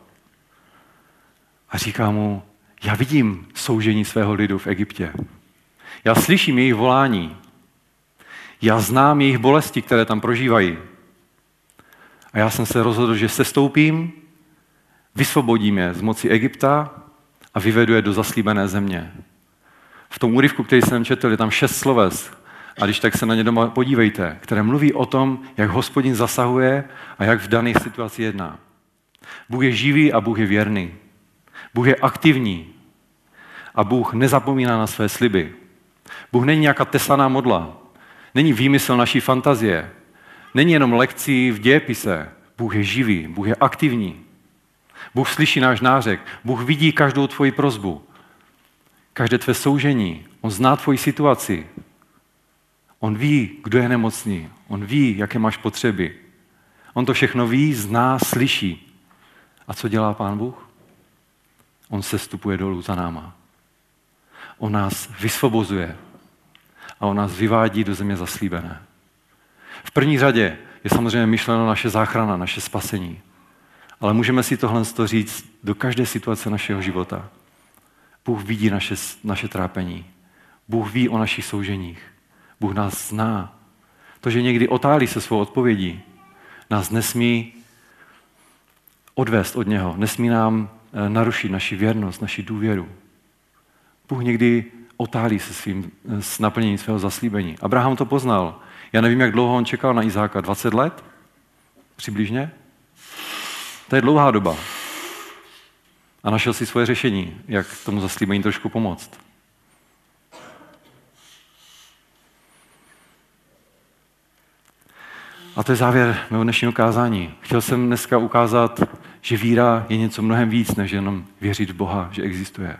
A říká mu, já vidím soužení svého lidu v Egyptě. Já slyším jejich volání. Já znám jejich bolesti, které tam prožívají. A já jsem se rozhodl, že se stoupím, vysvobodím je z moci Egypta a vyvedu je do zaslíbené země. V tom úryvku, který jsem četl, je tam šest sloves. A když tak se na ně doma podívejte, které mluví o tom, jak hospodin zasahuje a jak v daných situaci jedná. Bůh je živý a Bůh je věrný. Bůh je aktivní a Bůh nezapomíná na své sliby. Bůh není nějaká tesaná modla. Není výmysl naší fantazie. Není jenom lekcí v dějepise. Bůh je živý, Bůh je aktivní. Bůh slyší náš nářek. Bůh vidí každou tvoji prozbu. Každé tvé soužení. On zná tvoji situaci. On ví, kdo je nemocný. On ví, jaké máš potřeby. On to všechno ví, zná, slyší. A co dělá Pán Bůh? On se stupuje dolů za náma. On nás vysvobozuje a on nás vyvádí do země zaslíbené. V první řadě je samozřejmě myšleno naše záchrana, naše spasení. Ale můžeme si tohle říct do každé situace našeho života. Bůh vidí naše, naše trápení. Bůh ví o našich souženích. Bůh nás zná. To, že někdy otálí se svou odpovědí, nás nesmí odvést od něho, nesmí nám eh, narušit naši věrnost, naši důvěru. Bůh někdy otálí se svým, s naplněním svého zaslíbení. Abraham to poznal. Já nevím, jak dlouho on čekal na Izáka. 20 let? Přibližně? To je dlouhá doba. A našel si svoje řešení, jak tomu zaslíbení trošku pomoct. A to je závěr mého dnešního kázání. Chtěl jsem dneska ukázat, že víra je něco mnohem víc, než jenom věřit v Boha, že existuje.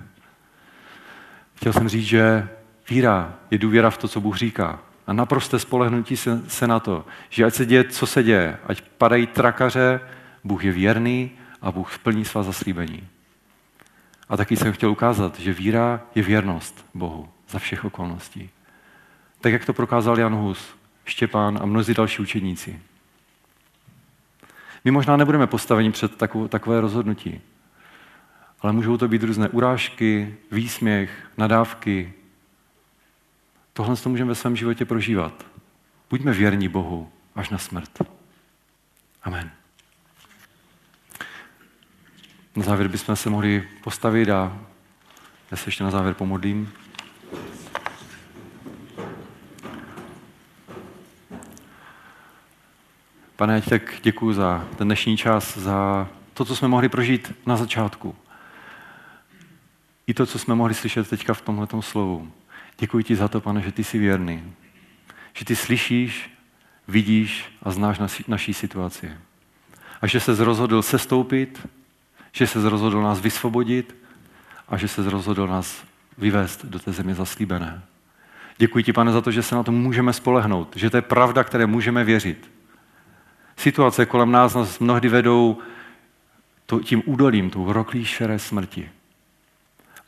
Chtěl jsem říct, že víra je důvěra v to, co Bůh říká. A naprosté spolehnutí se, se na to, že ať se děje, co se děje, ať padají trakaře, Bůh je věrný a Bůh splní svá zaslíbení. A taky jsem chtěl ukázat, že víra je věrnost Bohu za všech okolností. Tak, jak to prokázal Jan Hus, Štěpán a mnozí další učeníci. My možná nebudeme postaveni před takové rozhodnutí, ale můžou to být různé urážky, výsměch, nadávky. Tohle to můžeme ve svém životě prožívat. Buďme věrní Bohu až na smrt. Amen. Na závěr bychom se mohli postavit a já se ještě na závěr pomodlím. Pane, tak děkuji za ten dnešní čas, za to, co jsme mohli prožít na začátku. I to, co jsme mohli slyšet teďka v tomhle slovu. Děkuji ti za to, pane, že ty jsi věrný. Že ty slyšíš, vidíš a znáš naši, naší situaci. A že se rozhodl sestoupit, že se rozhodl nás vysvobodit a že se rozhodl nás vyvést do té země zaslíbené. Děkuji ti, pane, za to, že se na to můžeme spolehnout, že to je pravda, které můžeme věřit. Situace kolem nás nás mnohdy vedou tím údolím, tou roklí šeré smrti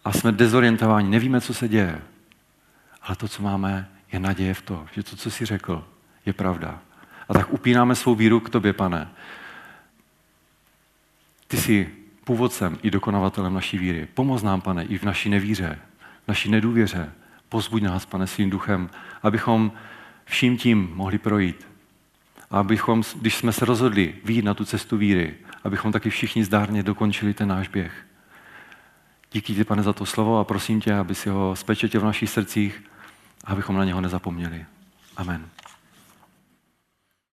a jsme dezorientováni, nevíme, co se děje. Ale to, co máme, je naděje v to, že to, co jsi řekl, je pravda. A tak upínáme svou víru k tobě, pane. Ty jsi původcem i dokonavatelem naší víry. Pomoz nám, pane, i v naší nevíře, naší nedůvěře. Pozbuď nás, pane, svým duchem, abychom vším tím mohli projít. A abychom, když jsme se rozhodli výjít na tu cestu víry, abychom taky všichni zdárně dokončili ten náš běh. Díky ti, pane, za to slovo a prosím tě, aby si ho spečetil v našich srdcích, abychom na něho nezapomněli. Amen.